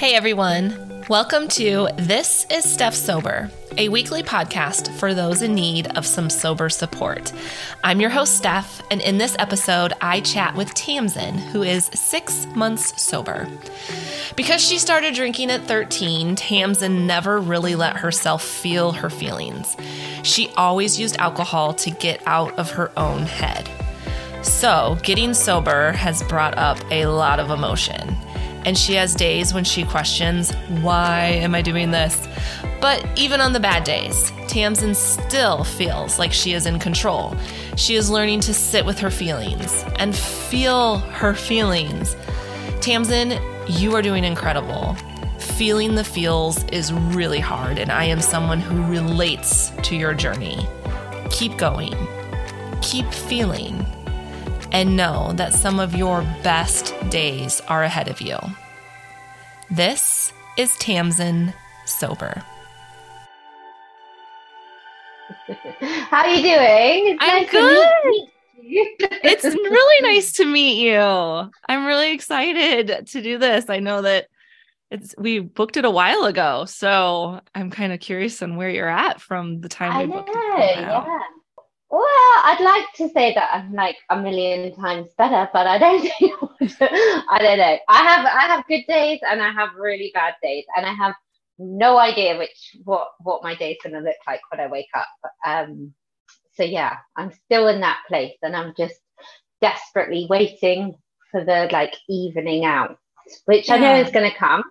Hey everyone, welcome to This is Steph Sober, a weekly podcast for those in need of some sober support. I'm your host, Steph, and in this episode, I chat with Tamsyn, who is six months sober. Because she started drinking at 13, Tamsyn never really let herself feel her feelings. She always used alcohol to get out of her own head. So, getting sober has brought up a lot of emotion. And she has days when she questions, why am I doing this? But even on the bad days, Tamsyn still feels like she is in control. She is learning to sit with her feelings and feel her feelings. Tamsyn, you are doing incredible. Feeling the feels is really hard, and I am someone who relates to your journey. Keep going, keep feeling and know that some of your best days are ahead of you. This is Tamsyn Sober. How are you doing? It's I'm nice good. it's really nice to meet you. I'm really excited to do this. I know that it's we booked it a while ago, so I'm kind of curious on where you're at from the time I we booked know, it. Yeah. Well, I'd like to say that I'm like a million times better, but I don't I don't know. I have I have good days and I have really bad days, and I have no idea which what what my day's gonna look like when I wake up. Um, so yeah, I'm still in that place, and I'm just desperately waiting for the like evening out, which yeah. I know is gonna come,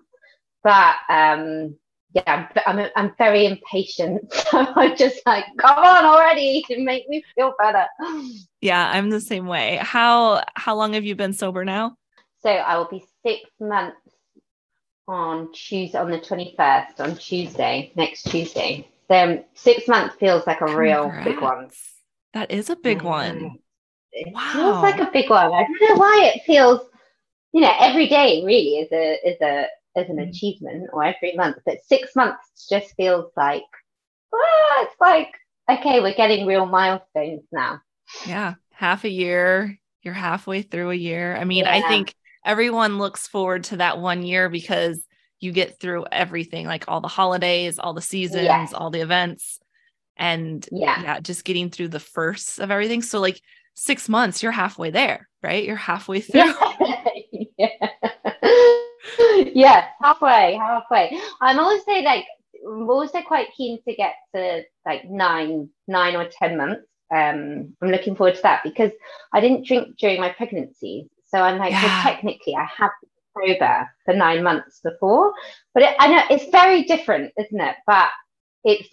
but um, yeah, I'm, I'm, very impatient. So I'm just like, come on already to make me feel better. Yeah, I'm the same way. How how long have you been sober now? So I will be six months on Tuesday on the 21st on Tuesday, next Tuesday. So um, six months feels like a Congrats. real big one. That is a big one. It wow. feels like a big one. I don't know why it feels, you know, every day really is a is a as an mm. achievement or every month, but six months just feels like, ah, it's like, okay, we're getting real milestones now. Yeah. Half a year, you're halfway through a year. I mean, yeah. I think everyone looks forward to that one year because you get through everything like all the holidays, all the seasons, all the events. And yeah. yeah, just getting through the first of everything. So, like six months, you're halfway there, right? You're halfway through. yeah. Yeah, halfway, halfway. I'm also like I'm also quite keen to get to like nine, nine or ten months. Um, I'm looking forward to that because I didn't drink during my pregnancy, so I'm like, yeah. well, technically, I have been sober for nine months before, but it, I know it's very different, isn't it? But it's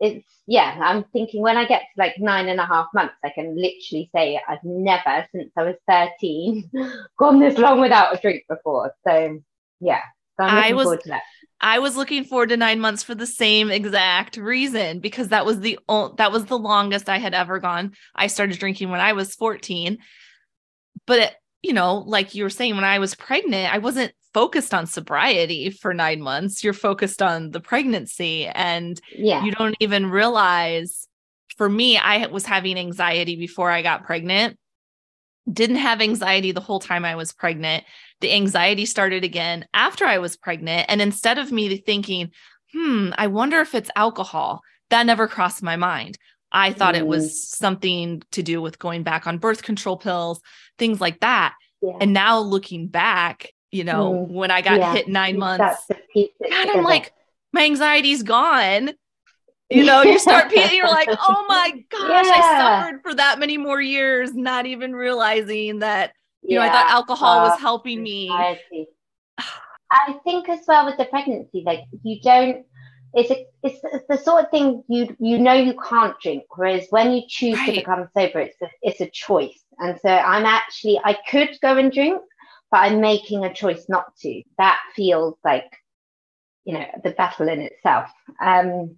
it's yeah. I'm thinking when I get to like nine and a half months, I can literally say I've never since I was 13 gone this long without a drink before. So yeah. So i was I was looking forward to nine months for the same exact reason because that was the that was the longest I had ever gone. I started drinking when I was 14. But it, you know, like you were saying, when I was pregnant, I wasn't focused on sobriety for nine months. You're focused on the pregnancy, and yeah. you don't even realize. For me, I was having anxiety before I got pregnant. Didn't have anxiety the whole time I was pregnant the anxiety started again after I was pregnant. And instead of me thinking, hmm, I wonder if it's alcohol, that never crossed my mind. I thought mm. it was mm. something to do with going back on birth control pills, things like that. Yeah. And now looking back, you know, mm. when I got yeah. hit nine months, God, I'm like, my anxiety's gone. You know, you start peeing, you're like, oh my gosh, yeah. I suffered for that many more years, not even realizing that you yeah. know, I thought alcohol was helping me. I think as well with the pregnancy, like you don't. It's a, it's the sort of thing you you know you can't drink. Whereas when you choose right. to become sober, it's a, it's a choice. And so I'm actually I could go and drink, but I'm making a choice not to. That feels like you know the battle in itself. Um,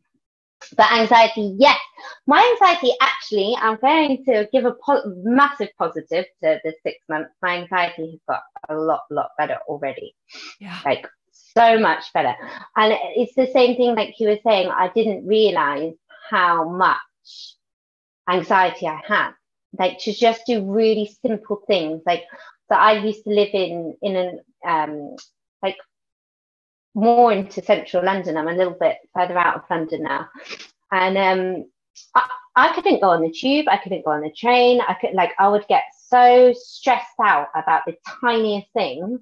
but anxiety, yes. My anxiety, actually, I'm going to give a po- massive positive to the six months. My anxiety has got a lot, lot better already. Yeah. Like so much better. And it's the same thing, like you were saying, I didn't realize how much anxiety I had. Like to just do really simple things. Like, so I used to live in, in an, um, like more into central London. I'm a little bit further out of London now. And um, I, I couldn't go on the tube, I couldn't go on the train. I could like I would get so stressed out about the tiniest things.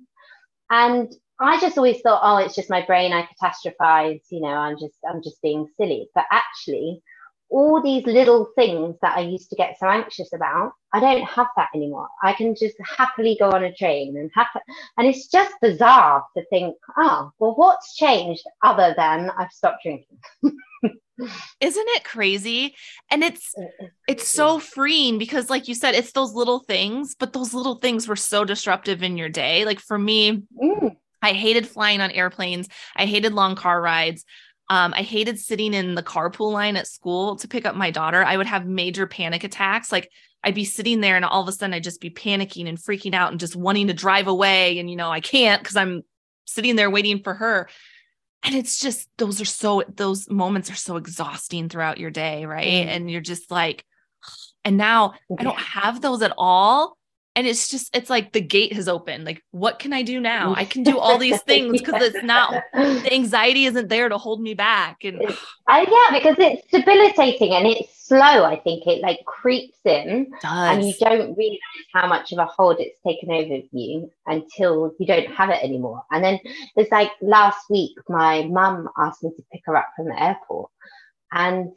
And I just always thought, oh, it's just my brain, I catastrophize, you know, I'm just I'm just being silly. But actually, all these little things that I used to get so anxious about, I don't have that anymore. I can just happily go on a train and happy, and it's just bizarre to think, oh, well, what's changed other than I've stopped drinking? Isn't it crazy? And it's it's so freeing because like you said, it's those little things, but those little things were so disruptive in your day. Like for me, mm. I hated flying on airplanes. I hated long car rides. Um, I hated sitting in the carpool line at school to pick up my daughter. I would have major panic attacks. Like I'd be sitting there and all of a sudden I'd just be panicking and freaking out and just wanting to drive away. And, you know, I can't because I'm sitting there waiting for her. And it's just, those are so, those moments are so exhausting throughout your day. Right. Mm. And you're just like, and now I don't have those at all and it's just it's like the gate has opened. Like what can i do now? I can do all these things because it's not the anxiety isn't there to hold me back. And uh, yeah because it's debilitating and it's slow i think. It like creeps in and you don't realize how much of a hold it's taken over you until you don't have it anymore. And then it's like last week my mum asked me to pick her up from the airport. And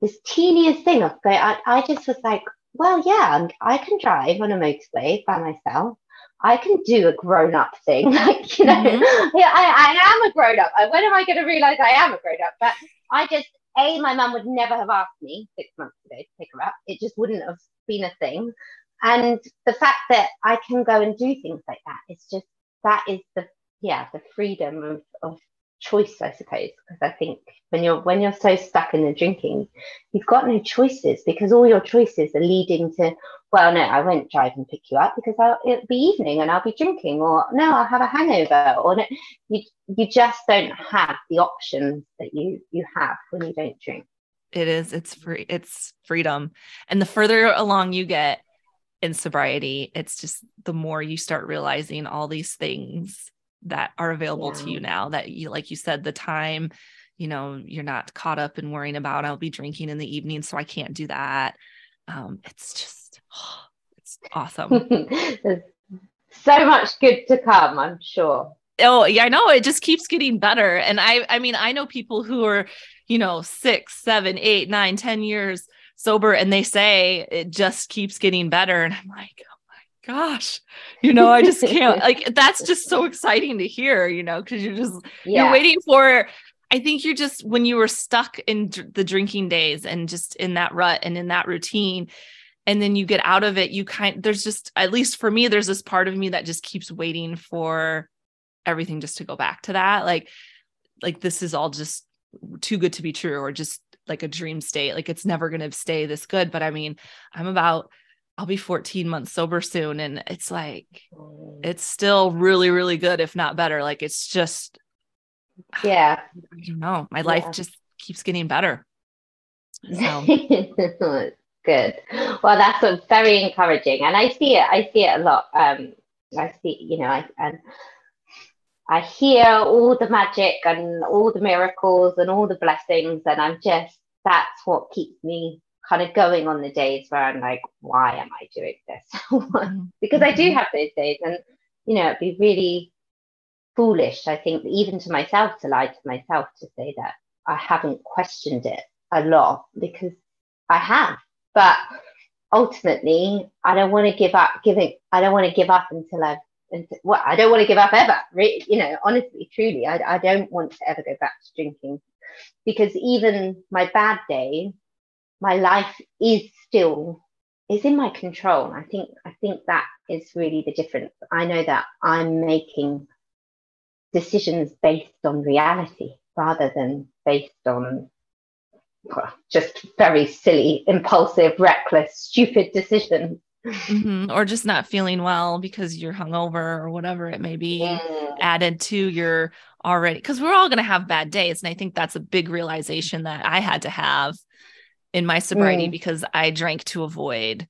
this teeniest thing of I, I just was like well, yeah, I can drive on a motorway by myself. I can do a grown up thing. Like, you know, mm-hmm. yeah, I, I am a grown up. When am I going to realize I am a grown up? But I just, A, my mum would never have asked me six months ago to pick her up. It just wouldn't have been a thing. And the fact that I can go and do things like that is just, that is the, yeah, the freedom of, of choice, I suppose, because I think when you're when you're so stuck in the drinking, you've got no choices because all your choices are leading to, well, no, I won't drive and pick you up because I'll, it'll be evening and I'll be drinking, or no, I'll have a hangover, or no, you you just don't have the options that you you have when you don't drink. It is. It's free. It's freedom, and the further along you get in sobriety, it's just the more you start realizing all these things that are available yeah. to you now that you like you said the time you know you're not caught up in worrying about i'll be drinking in the evening so i can't do that. Um it's just oh, it's awesome. So much good to come i'm sure. Oh yeah i know it just keeps getting better and i i mean i know people who are you know six seven eight nine ten years sober and they say it just keeps getting better and i'm like gosh, you know, I just can't like that's just so exciting to hear, you know, because you're just yeah. you're waiting for I think you're just when you were stuck in d- the drinking days and just in that rut and in that routine and then you get out of it you kind there's just at least for me there's this part of me that just keeps waiting for everything just to go back to that like like this is all just too good to be true or just like a dream state like it's never going to stay this good but i mean i'm about I'll be 14 months sober soon. And it's like, oh. it's still really, really good, if not better. Like it's just, yeah. I don't know. My life yeah. just keeps getting better. So. good. Well, that's very encouraging. And I see it, I see it a lot. Um, I see, you know, I, and I hear all the magic and all the miracles and all the blessings. And I'm just, that's what keeps me kind of going on the days where I'm like, why am I doing this? Mm-hmm. because I do mm-hmm. have those days, and you know, it'd be really foolish, I think, even to myself to lie to myself to say that I haven't questioned it a lot because I have. But ultimately, I don't want to give up. Giving, I don't want to give up until I've. Until, well, I don't want to give up ever. Really, you know, honestly, truly, I, I don't want to ever go back to drinking because even my bad days my life is still is in my control. I think I think that is really the difference. I know that I'm making decisions based on reality rather than based on well, just very silly, impulsive, reckless, stupid decisions. Mm-hmm. Or just not feeling well because you're hungover or whatever it may be mm. added to your already because we're all going to have bad days. And I think that's a big realization that I had to have in my sobriety mm. because I drank to avoid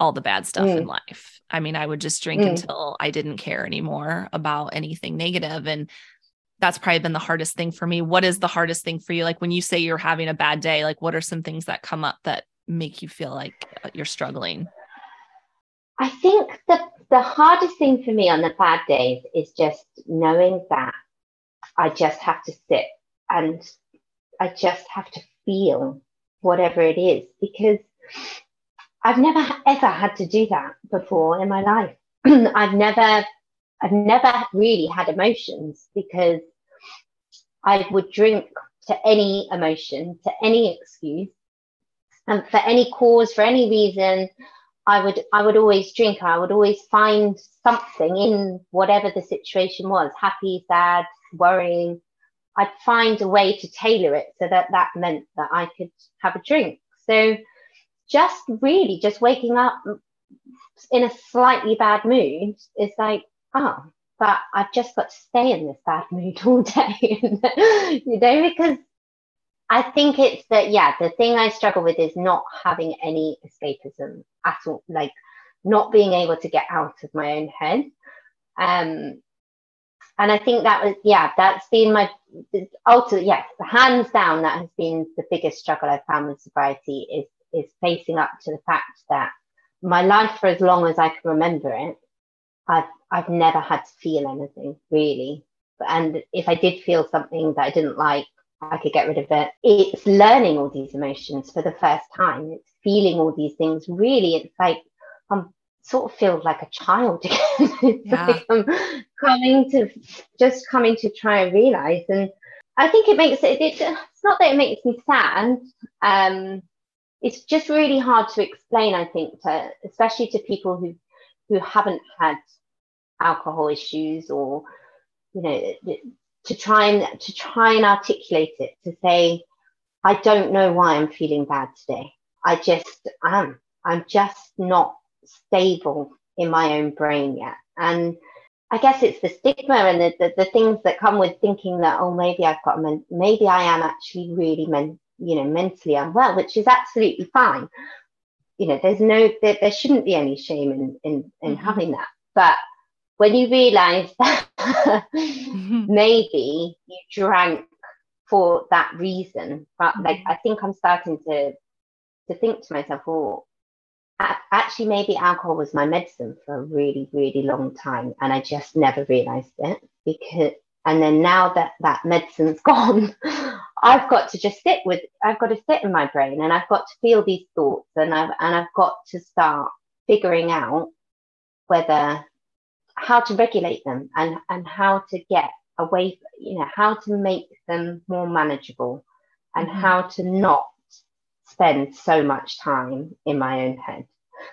all the bad stuff mm. in life. I mean, I would just drink mm. until I didn't care anymore about anything negative and that's probably been the hardest thing for me. What is the hardest thing for you? Like when you say you're having a bad day, like what are some things that come up that make you feel like uh, you're struggling? I think the the hardest thing for me on the bad days is just knowing that I just have to sit and I just have to feel whatever it is because I've never ever had to do that before in my life. I've never I've never really had emotions because I would drink to any emotion, to any excuse, and for any cause, for any reason. I would I would always drink. I would always find something in whatever the situation was, happy, sad, worrying. I'd find a way to tailor it so that that meant that I could have a drink. So just really just waking up in a slightly bad mood is like, oh, but I've just got to stay in this bad mood all day, you know, because I think it's that, yeah, the thing I struggle with is not having any escapism at all, like not being able to get out of my own head. Um, and I think that was, yeah, that's been my ultimate, yes, hands down, that has been the biggest struggle I've found with sobriety is is facing up to the fact that my life for as long as I can remember it, I've I've never had to feel anything really. And if I did feel something that I didn't like, I could get rid of it. It's learning all these emotions for the first time. It's feeling all these things. Really, it's like I'm sort of feel like a child again. yeah. like I'm coming to just coming to try and realize. And I think it makes it, it it's not that it makes me sad. Um, it's just really hard to explain, I think, to especially to people who who haven't had alcohol issues or you know to try and to try and articulate it to say i don't know why i'm feeling bad today i just am i'm just not stable in my own brain yet and i guess it's the stigma and the, the, the things that come with thinking that oh maybe i've got men- maybe i am actually really men- you know mentally unwell which is absolutely fine you know there's no there, there shouldn't be any shame in in, in mm-hmm. having that but when you realize that mm-hmm. maybe you drank for that reason but like mm-hmm. i think i'm starting to to think to myself oh actually maybe alcohol was my medicine for a really really long time and i just never realized it because and then now that that medicine's gone i've got to just sit with i've got to sit in my brain and i've got to feel these thoughts and i've and i've got to start figuring out whether how to regulate them and and how to get away you know how to make them more manageable and mm-hmm. how to not spend so much time in my own head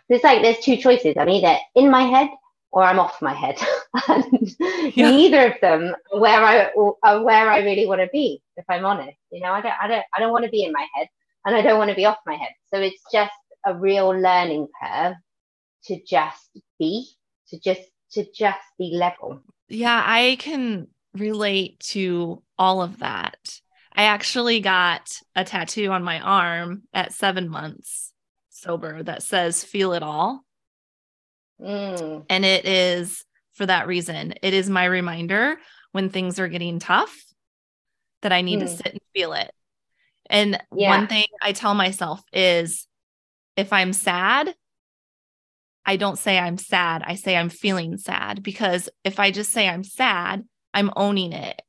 it's like there's two choices i'm either in my head or I'm off my head. and yeah. neither of them are where I are where I really want to be, if I'm honest. You know, I don't I don't I don't want to be in my head and I don't want to be off my head. So it's just a real learning curve to just be, to just to just be level. Yeah, I can relate to all of that. I actually got a tattoo on my arm at seven months sober that says feel it all Mm. And it is for that reason. It is my reminder when things are getting tough that I need mm. to sit and feel it. And yeah. one thing I tell myself is if I'm sad, I don't say I'm sad. I say I'm feeling sad because if I just say I'm sad, I'm owning it.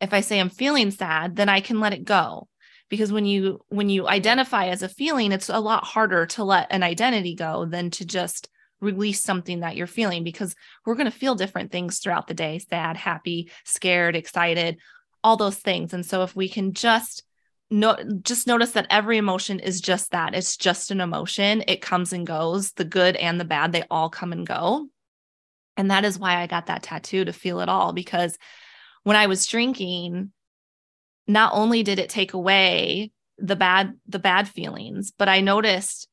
If I say I'm feeling sad, then I can let it go. Because when you when you identify as a feeling, it's a lot harder to let an identity go than to just release something that you're feeling because we're going to feel different things throughout the day sad, happy, scared, excited, all those things. And so if we can just no, just notice that every emotion is just that. It's just an emotion. It comes and goes. The good and the bad, they all come and go. And that is why I got that tattoo to feel it all because when I was drinking, not only did it take away the bad the bad feelings, but I noticed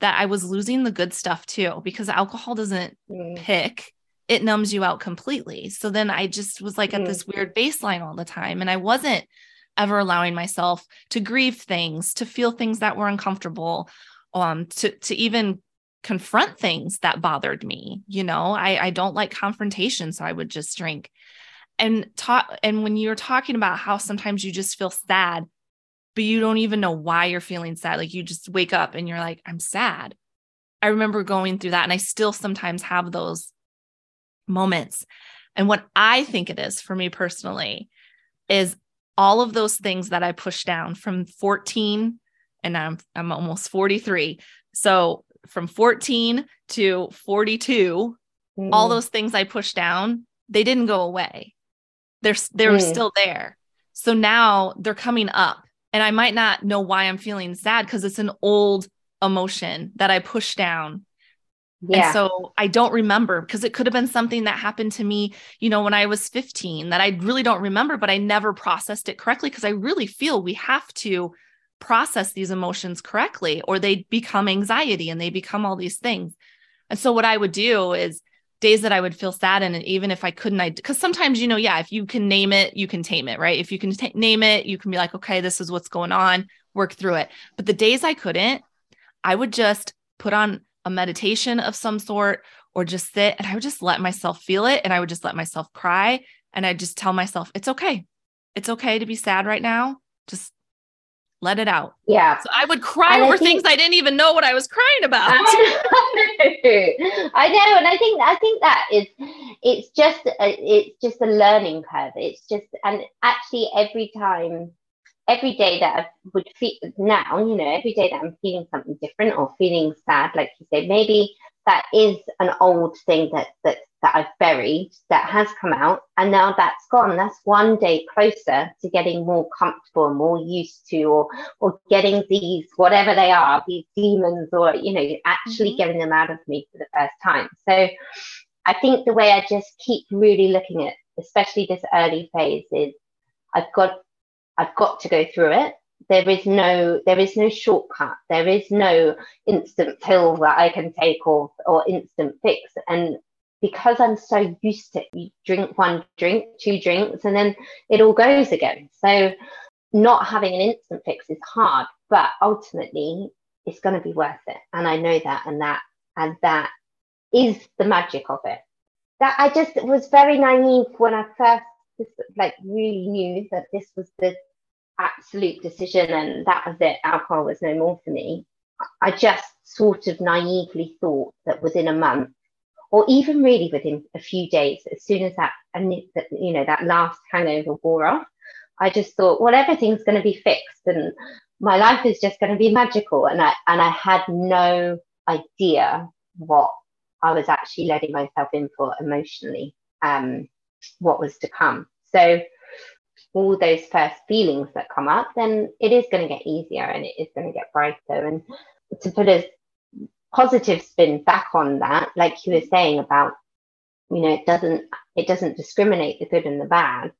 that I was losing the good stuff too because alcohol doesn't mm. pick, it numbs you out completely. So then I just was like mm. at this weird baseline all the time. And I wasn't ever allowing myself to grieve things, to feel things that were uncomfortable, um, to to even confront things that bothered me. You know, I, I don't like confrontation, so I would just drink. And talk and when you're talking about how sometimes you just feel sad but you don't even know why you're feeling sad like you just wake up and you're like i'm sad. I remember going through that and i still sometimes have those moments. And what i think it is for me personally is all of those things that i pushed down from 14 and i'm i'm almost 43 so from 14 to 42 mm. all those things i pushed down they didn't go away they're they're mm. still there. So now they're coming up and I might not know why I'm feeling sad because it's an old emotion that I pushed down. Yeah. And so I don't remember because it could have been something that happened to me, you know, when I was 15 that I really don't remember, but I never processed it correctly because I really feel we have to process these emotions correctly or they become anxiety and they become all these things. And so what I would do is days that I would feel sad. And even if I couldn't, I, because sometimes, you know, yeah, if you can name it, you can tame it, right? If you can t- name it, you can be like, okay, this is what's going on, work through it. But the days I couldn't, I would just put on a meditation of some sort or just sit and I would just let myself feel it. And I would just let myself cry. And I just tell myself, it's okay. It's okay to be sad right now. Just let it out. Yeah. So I would cry over think, things I didn't even know what I was crying about. I know. I know, and I think I think that is it's just a, it's just a learning curve. It's just and actually every time every day that I would feel now, you know, every day that I'm feeling something different or feeling sad, like you say, maybe that is an old thing that that that I've buried that has come out and now that's gone. That's one day closer to getting more comfortable more used to or or getting these whatever they are, these demons or you know, actually mm-hmm. getting them out of me for the first time. So I think the way I just keep really looking at especially this early phase is I've got I've got to go through it there is no there is no shortcut there is no instant pill that i can take or or instant fix and because i'm so used to you drink one drink two drinks and then it all goes again. So not having an instant fix is hard but ultimately it's going to be worth it. And i know that and that and that is the magic of it. That i just was very naive when i first just, like really knew that this was the absolute decision and that was it, alcohol was no more for me. I just sort of naively thought that within a month, or even really within a few days, as soon as that, you know, that last hangover wore off, I just thought, well, everything's going to be fixed and my life is just going to be magical. And I, and I had no idea what I was actually letting myself in for emotionally, um, what was to come. So all those first feelings that come up, then it is going to get easier and it is going to get brighter. And to put a positive spin back on that, like you were saying about, you know, it doesn't it doesn't discriminate the good and the bad.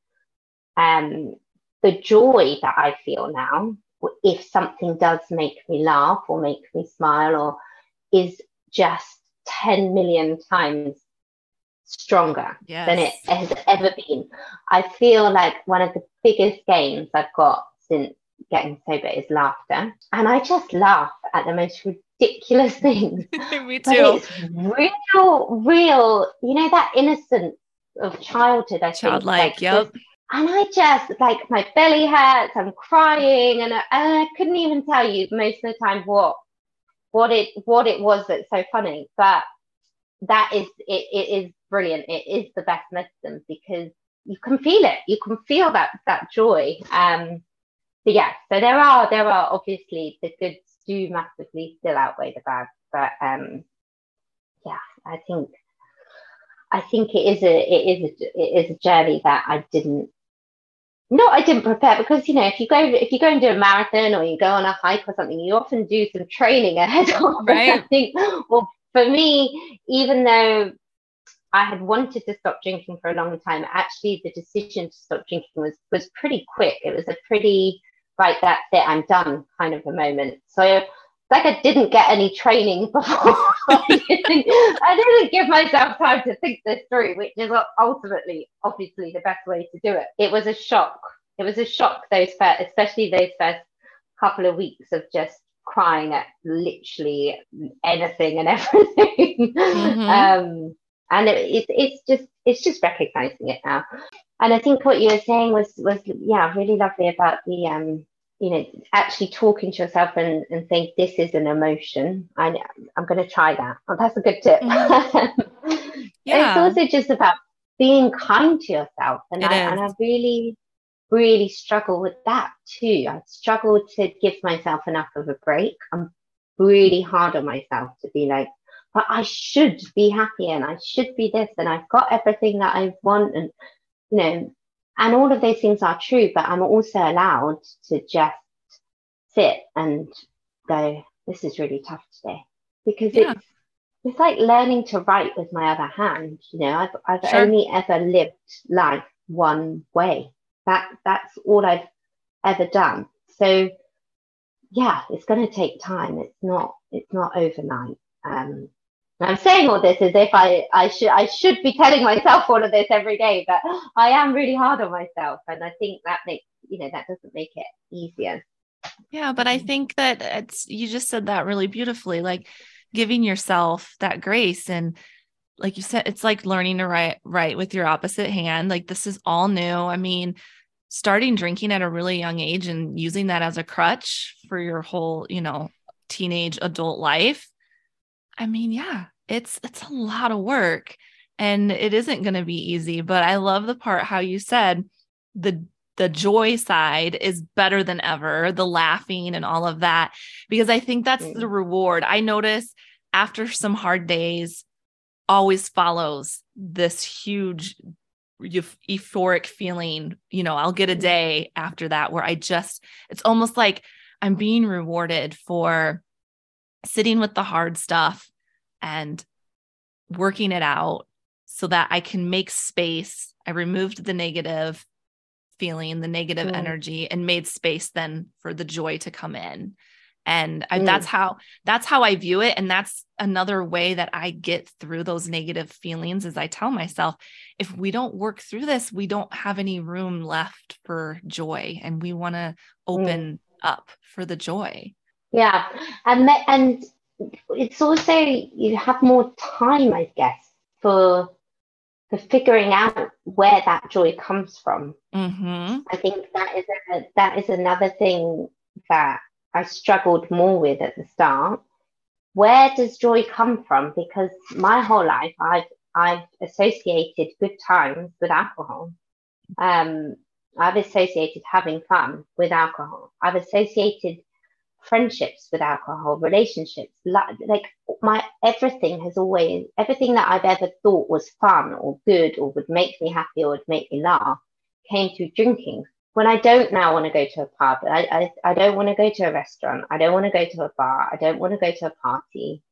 Um, the joy that I feel now, if something does make me laugh or make me smile, or is just 10 million times stronger yes. than it has ever been. I feel like one of the biggest gains I've got since getting sober is laughter. And I just laugh at the most ridiculous things. Me too. it's real, real, you know, that innocence of childhood, I Childlike, think. Like, yep. And I just like my belly hurts, I'm crying, and I, and I couldn't even tell you most of the time what what it what it was that's so funny. But that is it, it is brilliant. It is the best medicine because you can feel it. You can feel that that joy. Um, but yeah, so there are there are obviously the goods do massively still outweigh the bad, but um, yeah, I think I think it is a it is a, it is a journey that I didn't. No, I didn't prepare because you know if you go if you go and do a marathon or you go on a hike or something, you often do some training ahead of. Right. I think well for me, even though I had wanted to stop drinking for a long time. Actually, the decision to stop drinking was was pretty quick. It was a pretty right, that's it, I'm done kind of a moment. So like I didn't get any training before. I, didn't, I didn't give myself time to think this through, which is ultimately, obviously, the best way to do it. It was a shock. It was a shock those first, especially those first couple of weeks of just crying at literally anything and everything. Mm-hmm. um, and it, it, it's just it's just recognizing it now and I think what you were saying was was yeah really lovely about the um you know actually talking to yourself and, and saying this is an emotion. I I'm going to try that. Oh, that's a good tip. Mm-hmm. yeah. it's also just about being kind to yourself, and it I is. and I really really struggle with that too. I struggle to give myself enough of a break. I'm really hard on myself to be like, but I should be happy and I should be this and I've got everything that I want and you know, and all of those things are true, but I'm also allowed to just sit and go, this is really tough today. Because yeah. it's it's like learning to write with my other hand. You know, I've I've sure. only ever lived life one way. That that's all I've ever done. So yeah, it's going to take time. It's not it's not overnight. Um, I'm saying all this as if I, I should I should be telling myself all of this every day, but I am really hard on myself, and I think that makes you know that doesn't make it easier. Yeah, but I think that it's you just said that really beautifully, like giving yourself that grace and like you said, it's like learning to write write with your opposite hand. Like this is all new. I mean, starting drinking at a really young age and using that as a crutch for your whole, you know, teenage adult life. I mean, yeah, it's it's a lot of work and it isn't going to be easy, but I love the part how you said the the joy side is better than ever, the laughing and all of that because I think that's mm. the reward. I notice after some hard days always follows this huge euphoric feeling you know i'll get a day after that where i just it's almost like i'm being rewarded for sitting with the hard stuff and working it out so that i can make space i removed the negative feeling the negative energy and made space then for the joy to come in and I, mm. that's how that's how i view it and that's another way that i get through those negative feelings is i tell myself if we don't work through this we don't have any room left for joy and we want to mm. open mm. up for the joy yeah and and it's also you have more time i guess for for figuring out where that joy comes from mm-hmm. i think that is a, that is another thing that I struggled more with at the start. Where does joy come from? Because my whole life I've I've associated good times with alcohol. Um, I've associated having fun with alcohol. I've associated friendships with alcohol, relationships, like my everything has always everything that I've ever thought was fun or good or would make me happy or would make me laugh came through drinking when I don't now want to go to a pub, I, I, I don't want to go to a restaurant, I don't want to go to a bar, I don't want to go to a party.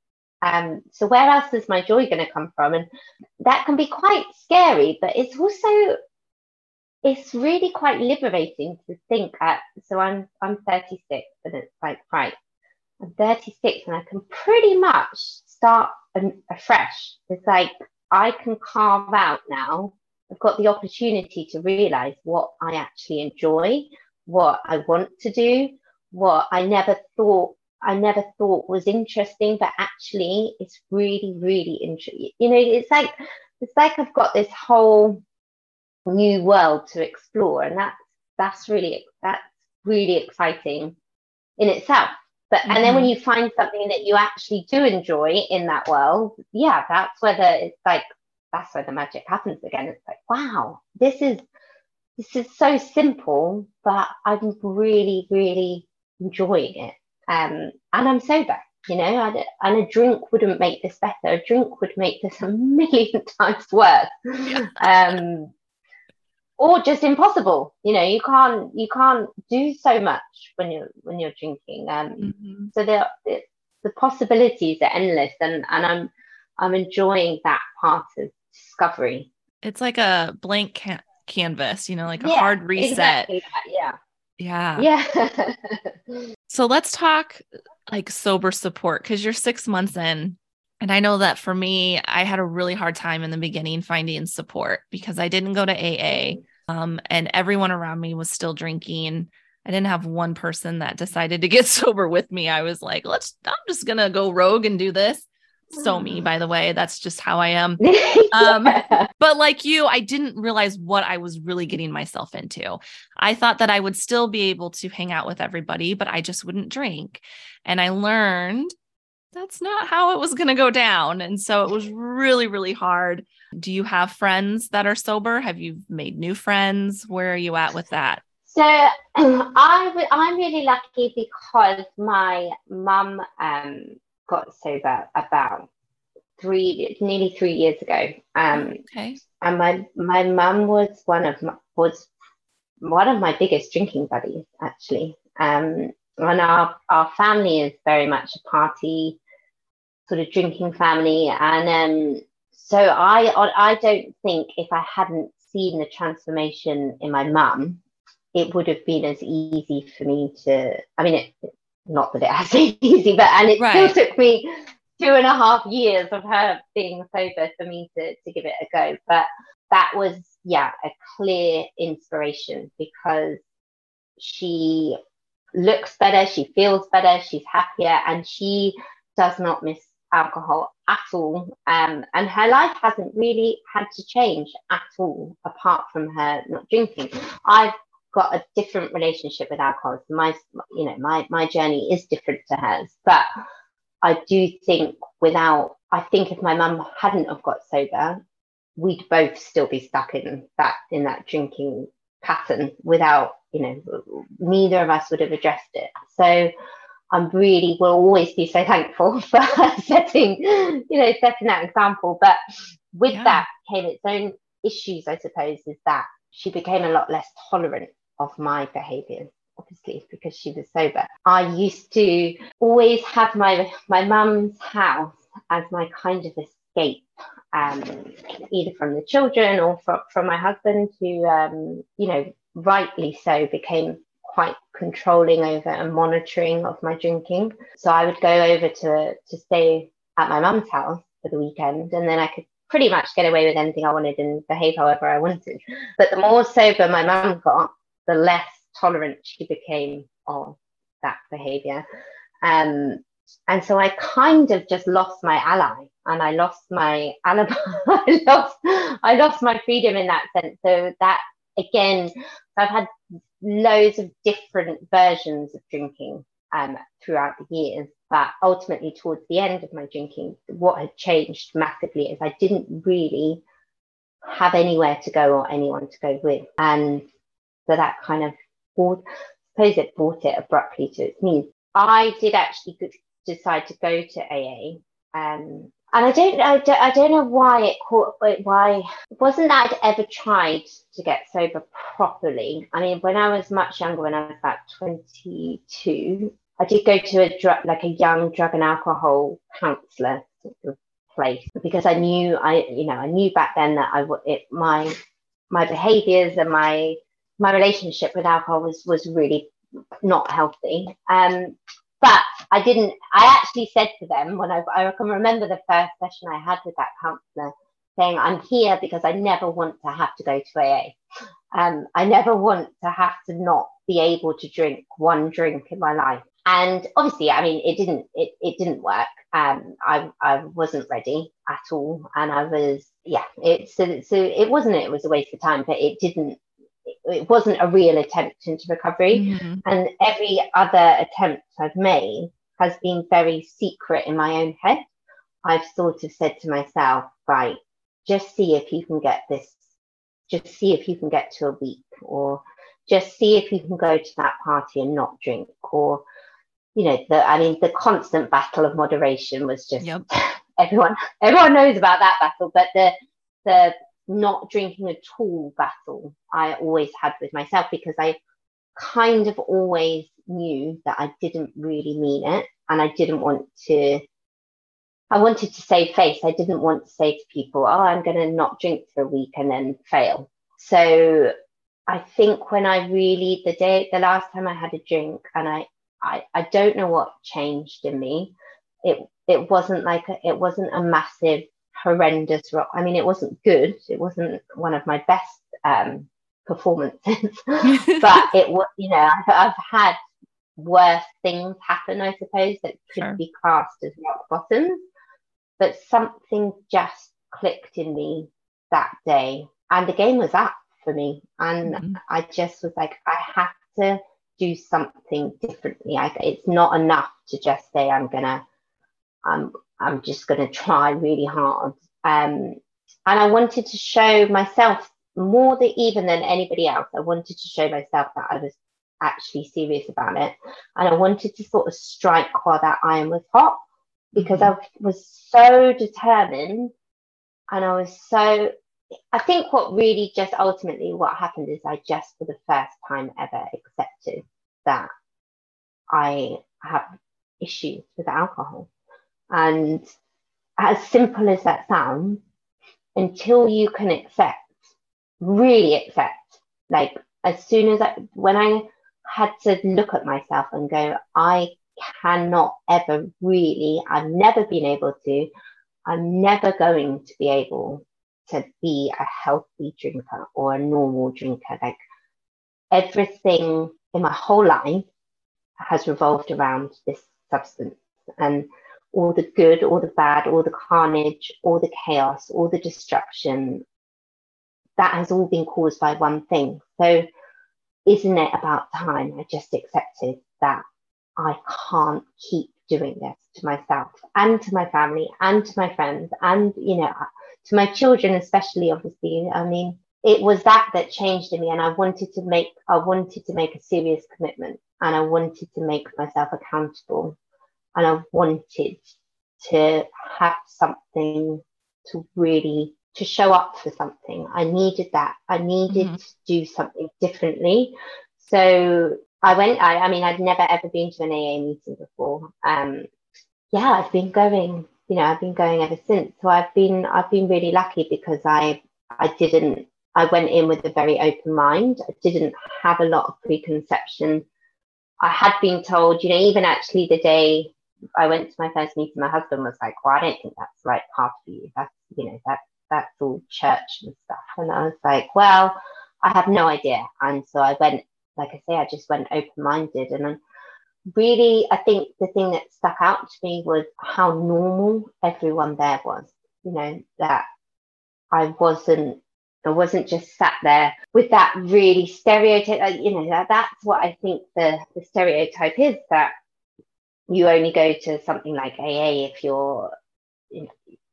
Um, so where else is my joy going to come from? And that can be quite scary, but it's also it's really quite liberating to think that. so I'm I'm 36 and it's like right I'm 36 and I can pretty much start afresh. It's like I can carve out now I've got the opportunity to realize what I actually enjoy, what I want to do, what I never thought I never thought was interesting, but actually it's really, really interesting. You know, it's like it's like I've got this whole new world to explore, and that's that's really that's really exciting in itself. But mm-hmm. and then when mm-hmm. you find something that you actually do enjoy in that world, yeah, that's whether it's like that's where the magic happens again. It's like, wow, this is this is so simple, but I'm really, really enjoying it. Um, and I'm sober, you know, and, and a drink wouldn't make this better. A drink would make this a million times worse. Um, or just impossible. You know, you can't you can't do so much when you're when you're drinking. Um, mm-hmm. so the, the the possibilities are endless, and and I'm I'm enjoying that part of discovery. It's like a blank can- canvas, you know, like a yeah, hard reset. Exactly yeah. Yeah. Yeah. so let's talk like sober support because you're six months in. And I know that for me, I had a really hard time in the beginning finding support because I didn't go to AA um, and everyone around me was still drinking. I didn't have one person that decided to get sober with me. I was like, let's, I'm just going to go rogue and do this. so me, by the way. That's just how I am. Um, but like you, I didn't realize what I was really getting myself into. I thought that I would still be able to hang out with everybody, but I just wouldn't drink. And I learned that's not how it was going to go down. And so it was really, really hard. Do you have friends that are sober? Have you made new friends? Where are you at with that? So I, I'm really lucky because my mum um, got sober about three, nearly three years ago. Um, okay. And my my mum was one of my, was one of my biggest drinking buddies, actually. Um, and our our family is very much a party sort of drinking family, and um, so I I don't think if I hadn't seen the transformation in my mum, it would have been as easy for me to. I mean, it, not that it has been easy, but and it right. still took me two and a half years of her being sober for me to to give it a go. But that was yeah a clear inspiration because she looks better, she feels better, she's happier, and she does not miss alcohol at all. Um, and her life hasn't really had to change at all, apart from her not drinking. I've got a different relationship with alcohol. So my, you know, my my journey is different to hers. But I do think without, I think if my mum hadn't have got sober, we'd both still be stuck in that in that drinking pattern without, you know, neither of us would have addressed it. So I'm really will always be so thankful for setting, you know, setting that example. But with yeah. that came its own issues, I suppose, is that she became a lot less tolerant of my behaviour, obviously because she was sober i used to always have my my mum's house as my kind of escape um, either from the children or from, from my husband who um, you know rightly so became quite controlling over and monitoring of my drinking so i would go over to to stay at my mum's house for the weekend and then i could pretty much get away with anything i wanted and behave however i wanted but the more sober my mum got the less tolerant she became of that behavior. Um, and so I kind of just lost my ally and I lost my alibi. I lost I lost my freedom in that sense. So that again, I've had loads of different versions of drinking um, throughout the years. But ultimately, towards the end of my drinking, what had changed massively is I didn't really have anywhere to go or anyone to go with. And so that kind of brought, I suppose it brought it abruptly to its knees. I did actually decide to go to AA. Um, and I don't, I don't, I don't know why it caught, why wasn't that I'd ever tried to get sober properly. I mean, when I was much younger, when I was about 22, I did go to a drug, like a young drug and alcohol counselor place because I knew, I, you know, I knew back then that I, it, my, my behaviors and my my relationship with alcohol was was really not healthy. Um, but I didn't. I actually said to them when I, I can remember the first session I had with that counsellor, saying, "I'm here because I never want to have to go to AA. Um, I never want to have to not be able to drink one drink in my life." And obviously, I mean, it didn't. It, it didn't work. Um, I I wasn't ready at all, and I was yeah. It so so it wasn't. It was a waste of time, but it didn't it wasn't a real attempt into recovery. Mm-hmm. And every other attempt I've made has been very secret in my own head. I've sort of said to myself, right, just see if you can get this, just see if you can get to a week, or just see if you can go to that party and not drink, or you know, the I mean, the constant battle of moderation was just yep. everyone everyone knows about that battle, but the the not drinking at all battle I always had with myself because I kind of always knew that I didn't really mean it and I didn't want to I wanted to save face. I didn't want to say to people, oh, I'm going to not drink for a week and then fail. So I think when I really, the day, the last time I had a drink and I, I, I don't know what changed in me. It, it wasn't like, a, it wasn't a massive horrendous rock. I mean, it wasn't good. It wasn't one of my best um, performances, but it was, you know, I've, I've, had worse things happen, I suppose, that could sure. be classed as rock bottoms. but something just clicked in me that day. And the game was up for me. And mm-hmm. I just was like, I have to do something differently. I, it's not enough to just say I'm gonna, I'm, I'm just gonna try really hard. Um, and I wanted to show myself more than even than anybody else. I wanted to show myself that I was actually serious about it, and I wanted to sort of strike while that iron was hot because mm-hmm. I was so determined, and I was so I think what really just ultimately what happened is I just for the first time ever accepted that I have issues with alcohol. And as simple as that sounds, until you can accept, really accept, like as soon as I, when I had to look at myself and go, I cannot ever really, I've never been able to, I'm never going to be able to be a healthy drinker or a normal drinker. Like everything in my whole life has revolved around this substance and all the good, all the bad, all the carnage, all the chaos, all the destruction. That has all been caused by one thing. So, isn't it about time I just accepted that I can't keep doing this to myself and to my family and to my friends and, you know, to my children, especially, obviously. I mean, it was that that changed in me and i wanted to make i wanted to make a serious commitment and i wanted to make myself accountable and i wanted to have something to really to show up for something i needed that i needed mm-hmm. to do something differently so i went I, I mean i'd never ever been to an aa meeting before um yeah i've been going you know i've been going ever since so i've been i've been really lucky because i i didn't I went in with a very open mind. I didn't have a lot of preconception. I had been told, you know, even actually the day I went to my first meeting, my husband was like, "Well, I don't think that's the right path for you. That's, you know, that that's all church and stuff." And I was like, "Well, I have no idea." And so I went, like I say, I just went open-minded, and really, I think the thing that stuck out to me was how normal everyone there was. You know, that I wasn't I wasn't just sat there with that really stereotype. Uh, you know, that, that's what I think the, the stereotype is that you only go to something like AA if you're, you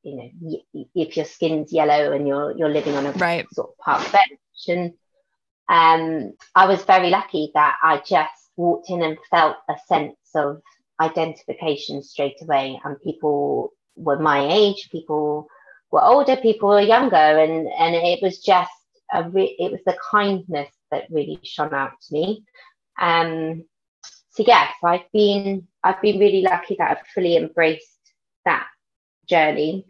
know, if your skin's yellow and you're you're living on a right. sort of park bench. And um, I was very lucky that I just walked in and felt a sense of identification straight away, and people were my age, people were older, people were younger, and and it was just a re- it was the kindness that really shone out to me. Um, so yes, I've been I've been really lucky that I've fully embraced that journey.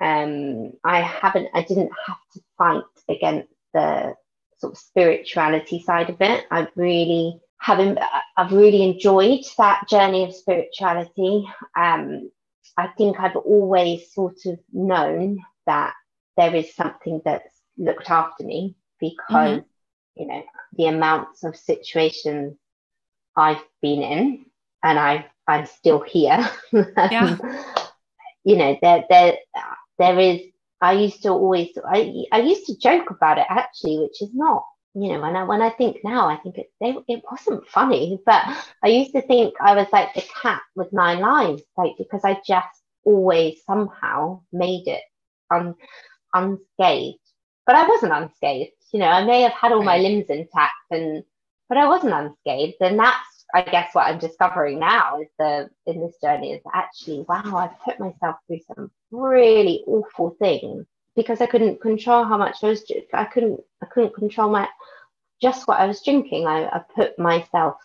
Um, I haven't I didn't have to fight against the sort of spirituality side of it. I've really having I've really enjoyed that journey of spirituality. Um, I think I've always sort of known that there is something that's looked after me because, mm-hmm. you know, the amounts of situations I've been in and I I'm still here. Yeah. you know, there there there is I used to always I I used to joke about it actually, which is not you know, when I when I think now, I think it they, it wasn't funny, but I used to think I was like the cat with nine lives, like because I just always somehow made it un, unscathed. But I wasn't unscathed. You know, I may have had all my limbs intact, and but I wasn't unscathed, and that's I guess what I'm discovering now is the in this journey is actually wow I've put myself through some really awful things because I couldn't control how much I was. I couldn't. I couldn't control my just what I was drinking. I, I put myself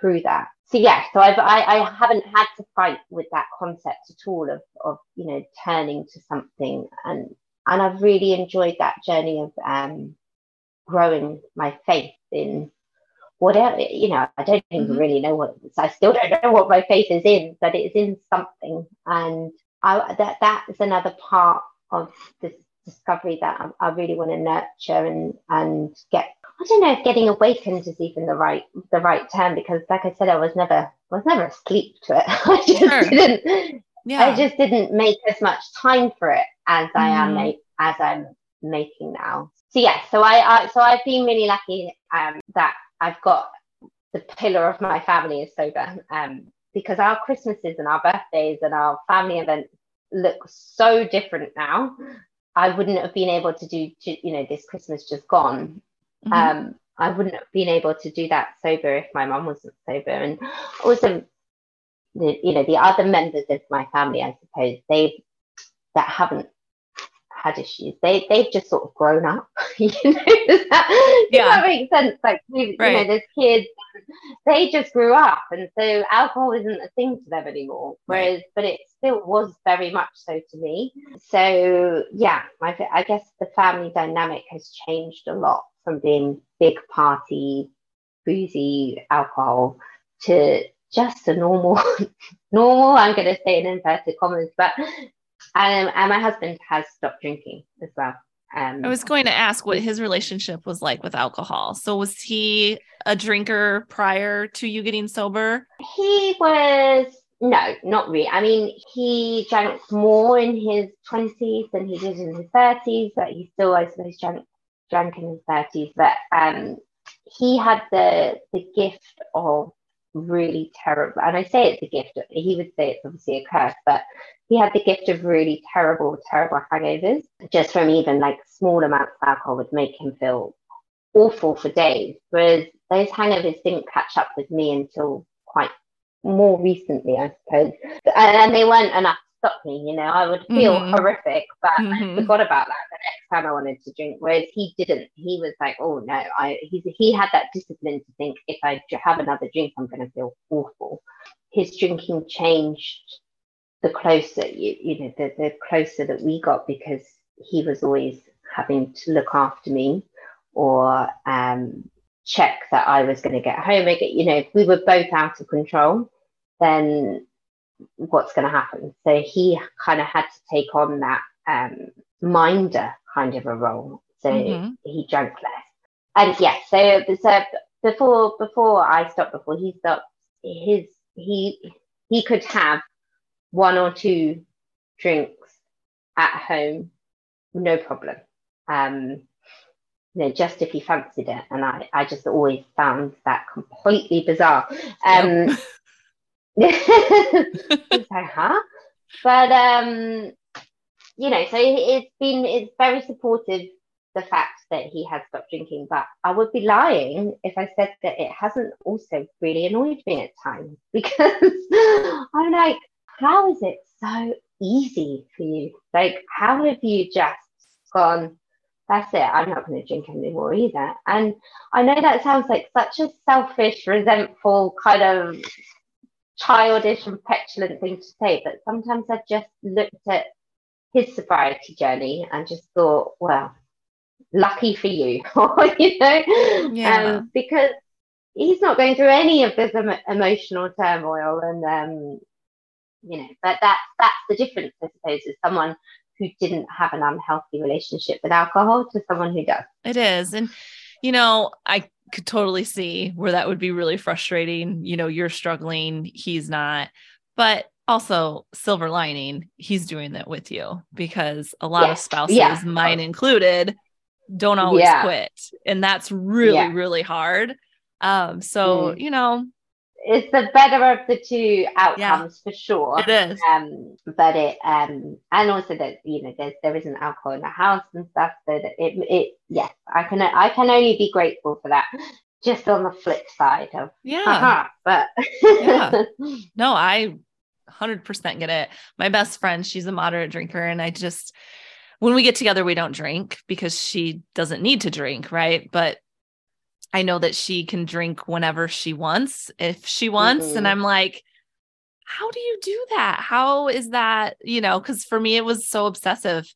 through that. So yeah. So I've, I I haven't had to fight with that concept at all of of you know turning to something and and I've really enjoyed that journey of um, growing my faith in whatever you know i don't even mm-hmm. really know what i still don't know what my faith is in but it's in something and i that that is another part of this discovery that I, I really want to nurture and and get. I don't know if getting awakened is even the right the right term because, like I said, I was never I was never asleep to it. I just sure. didn't. yeah. I just didn't make as much time for it as mm. I am mm. as I'm making now. So yeah, so I, I so I've been really lucky um, that I've got the pillar of my family is sober um, because our Christmases and our birthdays and our family events look so different now. I wouldn't have been able to do, you know, this Christmas just gone. Mm-hmm. Um, I wouldn't have been able to do that sober if my mum wasn't sober. And also, the, you know, the other members of my family, I suppose, they that haven't had issues. They they've just sort of grown up. you know, does that, yeah. does that make sense? Like you, right. you know, there's kids, they just grew up, and so alcohol isn't a thing to them anymore. Whereas, right. but it still was very much so to me. So yeah, my, I guess the family dynamic has changed a lot from being big party, boozy alcohol to just a normal, normal. I'm going to say in inverted commas, but um, and my husband has stopped drinking as well. Um, I was going to ask what his relationship was like with alcohol. So was he a drinker prior to you getting sober? He was no, not really. I mean, he drank more in his twenties than he did in his thirties, but he still, I suppose, drank drank in his thirties. But um, he had the the gift of really terrible, and I say it's a gift. He would say it's obviously a curse, but he had the gift of really terrible, terrible hangovers. Just from even like small amounts of alcohol would make him feel awful for days. Whereas those hangovers didn't catch up with me until quite more recently, I suppose. And they weren't enough to stop me, you know. I would feel mm-hmm. horrific, but mm-hmm. I forgot about that the next time I wanted to drink. Whereas he didn't. He was like, oh no, I he, he had that discipline to think if I have another drink, I'm going to feel awful. His drinking changed the closer you, you know the, the closer that we got because he was always having to look after me or um, check that I was going to get home again. You know, if we were both out of control, then what's going to happen? So he kind of had to take on that um, minder kind of a role. So mm-hmm. he drank less. And yes, so, so before before I stopped, before he stopped, his he he could have one or two drinks at home, no problem. Um, you know, just if he fancied it. And I, I just always found that completely bizarre. Um, like, huh? But um, you know, so it's been it's very supportive the fact that he has stopped drinking, but I would be lying if I said that it hasn't also really annoyed me at times because I'm like, how is it so easy for you? Like, how have you just gone, that's it, I'm not going to drink anymore either? And I know that sounds like such a selfish, resentful, kind of childish and petulant thing to say, but sometimes I've just looked at his sobriety journey and just thought, well, lucky for you, you know, yeah. um, because he's not going through any of this em- emotional turmoil and um, you know but that that's the difference i suppose is someone who didn't have an unhealthy relationship with alcohol to someone who does. It is. And you know i could totally see where that would be really frustrating. You know you're struggling he's not. But also silver lining he's doing that with you because a lot of spouses yeah. mine included don't always yeah. quit. And that's really really hard. Um so mm. you know it's the better of the two outcomes yeah, for sure. It is. Um, but it um and also that you know there's there isn't alcohol in the house and stuff. So that it it yeah, I can I can only be grateful for that. Just on the flip side of yeah, but yeah. no, I hundred percent get it. My best friend, she's a moderate drinker, and I just when we get together, we don't drink because she doesn't need to drink, right? But I know that she can drink whenever she wants, if she wants. Mm-hmm. And I'm like, how do you do that? How is that? You know, because for me, it was so obsessive.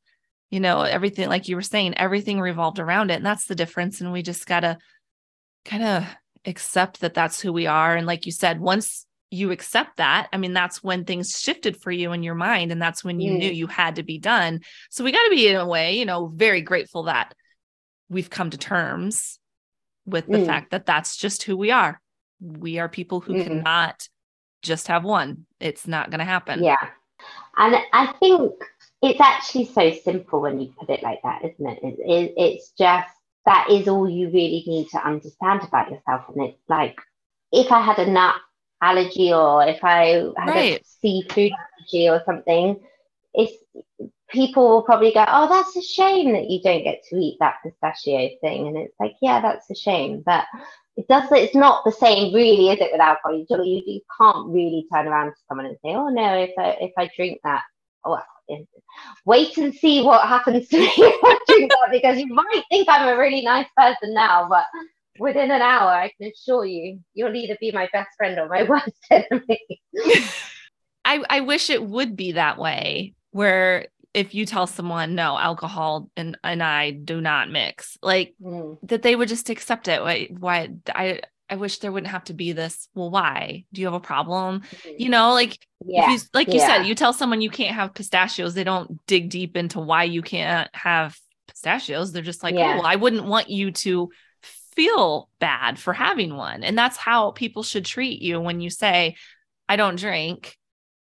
You know, everything, like you were saying, everything revolved around it. And that's the difference. And we just got to kind of accept that that's who we are. And like you said, once you accept that, I mean, that's when things shifted for you in your mind. And that's when you mm. knew you had to be done. So we got to be, in a way, you know, very grateful that we've come to terms with the mm. fact that that's just who we are. We are people who mm. cannot just have one. It's not going to happen. Yeah. And I think it's actually so simple when you put it like that, isn't it? it, it it's just that is all you really need to understand about yourself. And it's like, if I had a nut allergy or if I had right. a seafood allergy or something, it's people will probably go, Oh, that's a shame that you don't get to eat that pistachio thing. And it's like, yeah, that's a shame. But it does it's not the same really, is it, with alcohol? You, you, you can't really turn around to someone and say, Oh no, if I if I drink that, well, wait and see what happens to me because you might think I'm a really nice person now, but within an hour, I can assure you, you'll either be my best friend or my worst enemy. I, I wish it would be that way where if you tell someone no alcohol and and I do not mix like mm. that they would just accept it why, why I I wish there wouldn't have to be this. Well, why? Do you have a problem? Mm-hmm. You know, like yeah. you, like you yeah. said, you tell someone you can't have pistachios, they don't dig deep into why you can't have pistachios. They're just like, yeah. oh, well, I wouldn't want you to feel bad for having one. And that's how people should treat you when you say, I don't drink.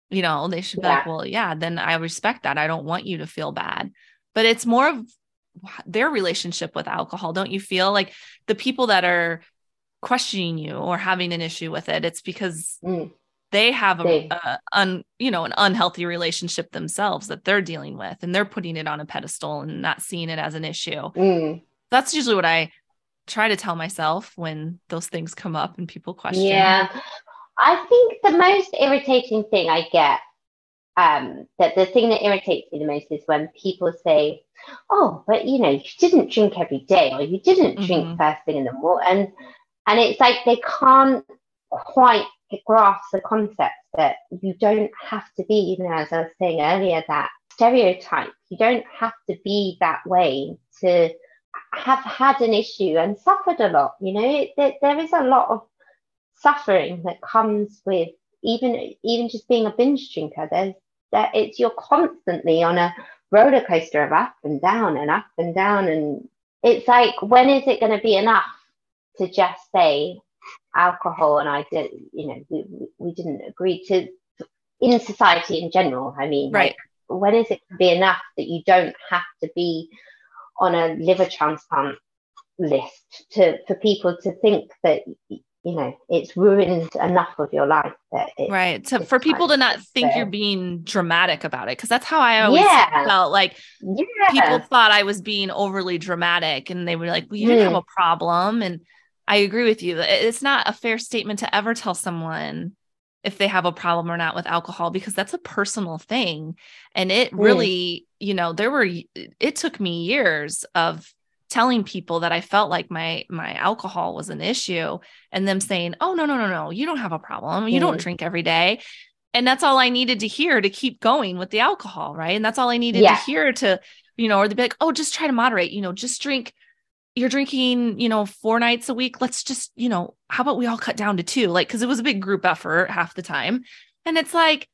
You know, they should be like, well, yeah, then I respect that. I don't want you to feel bad. But it's more of their relationship with alcohol. Don't you feel like the people that are questioning you or having an issue with it it's because mm. they have a, a, un, you know an unhealthy relationship themselves that they're dealing with and they're putting it on a pedestal and not seeing it as an issue mm. that's usually what i try to tell myself when those things come up and people question yeah i think the most irritating thing i get um that the thing that irritates me the most is when people say oh but you know you didn't drink every day or you didn't drink mm-hmm. first thing in the morning and and it's like they can't quite grasp the concept that you don't have to be, even as I was saying earlier, that stereotype. You don't have to be that way to have had an issue and suffered a lot. You know, it, there, there is a lot of suffering that comes with even even just being a binge drinker. There's that it's you're constantly on a roller coaster of up and down and up and down, and it's like when is it going to be enough? to just say alcohol and I did, you know, we, we didn't agree to in society in general. I mean, right. Like, when is it to be enough that you don't have to be on a liver transplant list to for people to think that you know it's ruined enough of your life that it, right so for people to not think you're being dramatic about it because that's how i always yeah. felt like yeah. people thought i was being overly dramatic and they were like well you didn't have mm. a problem and I agree with you. It's not a fair statement to ever tell someone if they have a problem or not with alcohol because that's a personal thing. And it mm. really, mm. you know, there were it took me years of telling people that I felt like my my alcohol was an issue and them saying, "Oh, no, no, no, no. You don't have a problem. You mm. don't drink every day." And that's all I needed to hear to keep going with the alcohol, right? And that's all I needed yeah. to hear to, you know, or they'd be like, "Oh, just try to moderate, you know, just drink you're drinking, you know, four nights a week. Let's just, you know, how about we all cut down to two? Like, cause it was a big group effort half the time. And it's like,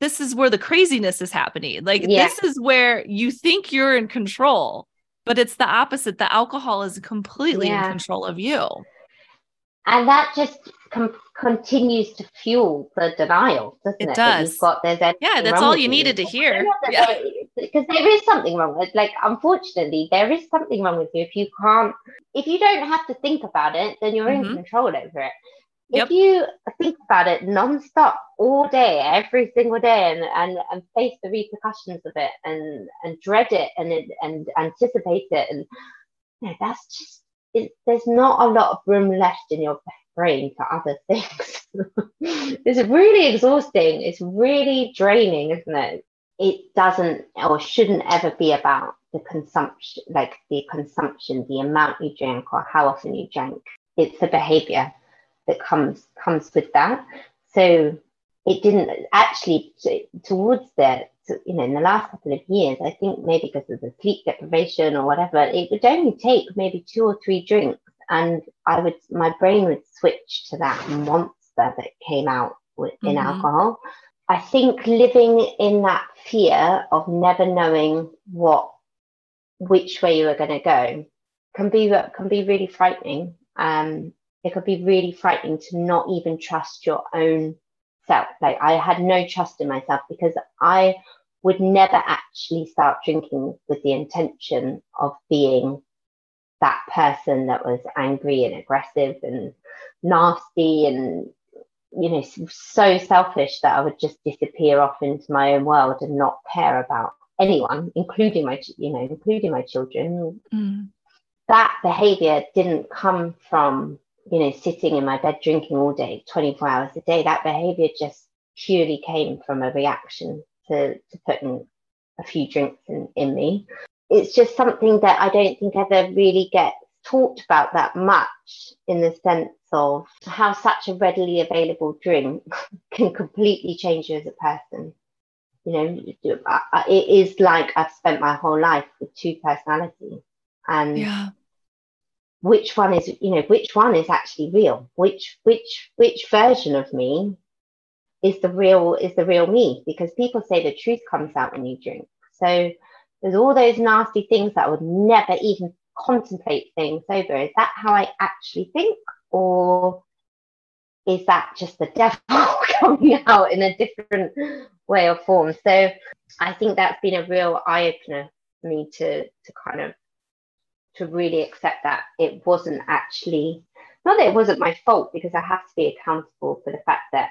this is where the craziness is happening. Like, yeah. this is where you think you're in control, but it's the opposite. The alcohol is completely yeah. in control of you. And that just com- continues to fuel the denial, doesn't it? It does. You've got, there's yeah, that's all you needed to hear. Yeah because there is something wrong with like unfortunately there is something wrong with you if you can't if you don't have to think about it then you're mm-hmm. in control over it yep. if you think about it non-stop all day every single day and, and and face the repercussions of it and and dread it and and anticipate it and you know, that's just it, there's not a lot of room left in your brain for other things it's really exhausting it's really draining isn't it it doesn't or shouldn't ever be about the consumption, like the consumption, the amount you drink or how often you drink. It's the behavior that comes comes with that. So it didn't actually towards the you know in the last couple of years i think maybe because of the sleep deprivation or whatever it would only take maybe two or three drinks and i would my brain would switch to that monster that came out with, in mm-hmm. alcohol I think living in that fear of never knowing what which way you are going to go can be can be really frightening. Um, it could be really frightening to not even trust your own self. Like I had no trust in myself because I would never actually start drinking with the intention of being that person that was angry and aggressive and nasty and you know so selfish that I would just disappear off into my own world and not care about anyone, including my you know including my children. Mm. That behavior didn't come from you know sitting in my bed drinking all day, 24 hours a day. That behavior just purely came from a reaction to, to putting a few drinks in, in me. It's just something that I don't think ever really gets talked about that much in the sense of how such a readily available drink can completely change you as a person. You know, it is like I've spent my whole life with two personalities, and yeah. Which one is, you know, which one is actually real? Which which which version of me is the real is the real me? Because people say the truth comes out when you drink. So there's all those nasty things that I would never even contemplate saying sober. Is that how I actually think? Or is that just the devil coming out in a different way or form? So I think that's been a real eye opener for me to to kind of to really accept that it wasn't actually not that it wasn't my fault because I have to be accountable for the fact that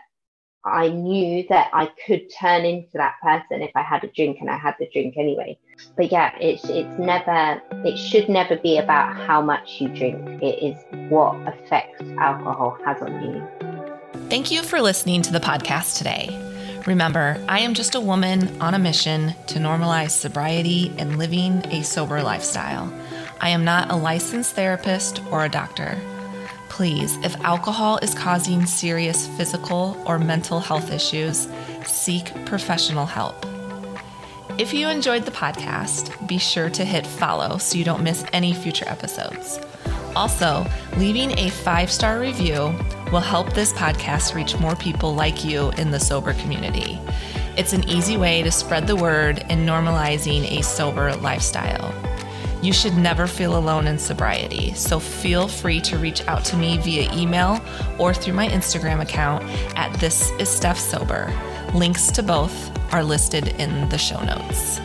I knew that I could turn into that person if I had a drink and I had the drink anyway. But yeah, it's it's never it should never be about how much you drink. It is what effect alcohol has on you. Thank you for listening to the podcast today. Remember, I am just a woman on a mission to normalize sobriety and living a sober lifestyle. I am not a licensed therapist or a doctor please, if alcohol is causing serious physical or mental health issues, seek professional help. If you enjoyed the podcast, be sure to hit follow so you don't miss any future episodes. Also, leaving a five star review will help this podcast reach more people like you in the sober community. It's an easy way to spread the word in normalizing a sober lifestyle. You should never feel alone in sobriety, so feel free to reach out to me via email or through my Instagram account at This Is Steph Sober. Links to both are listed in the show notes.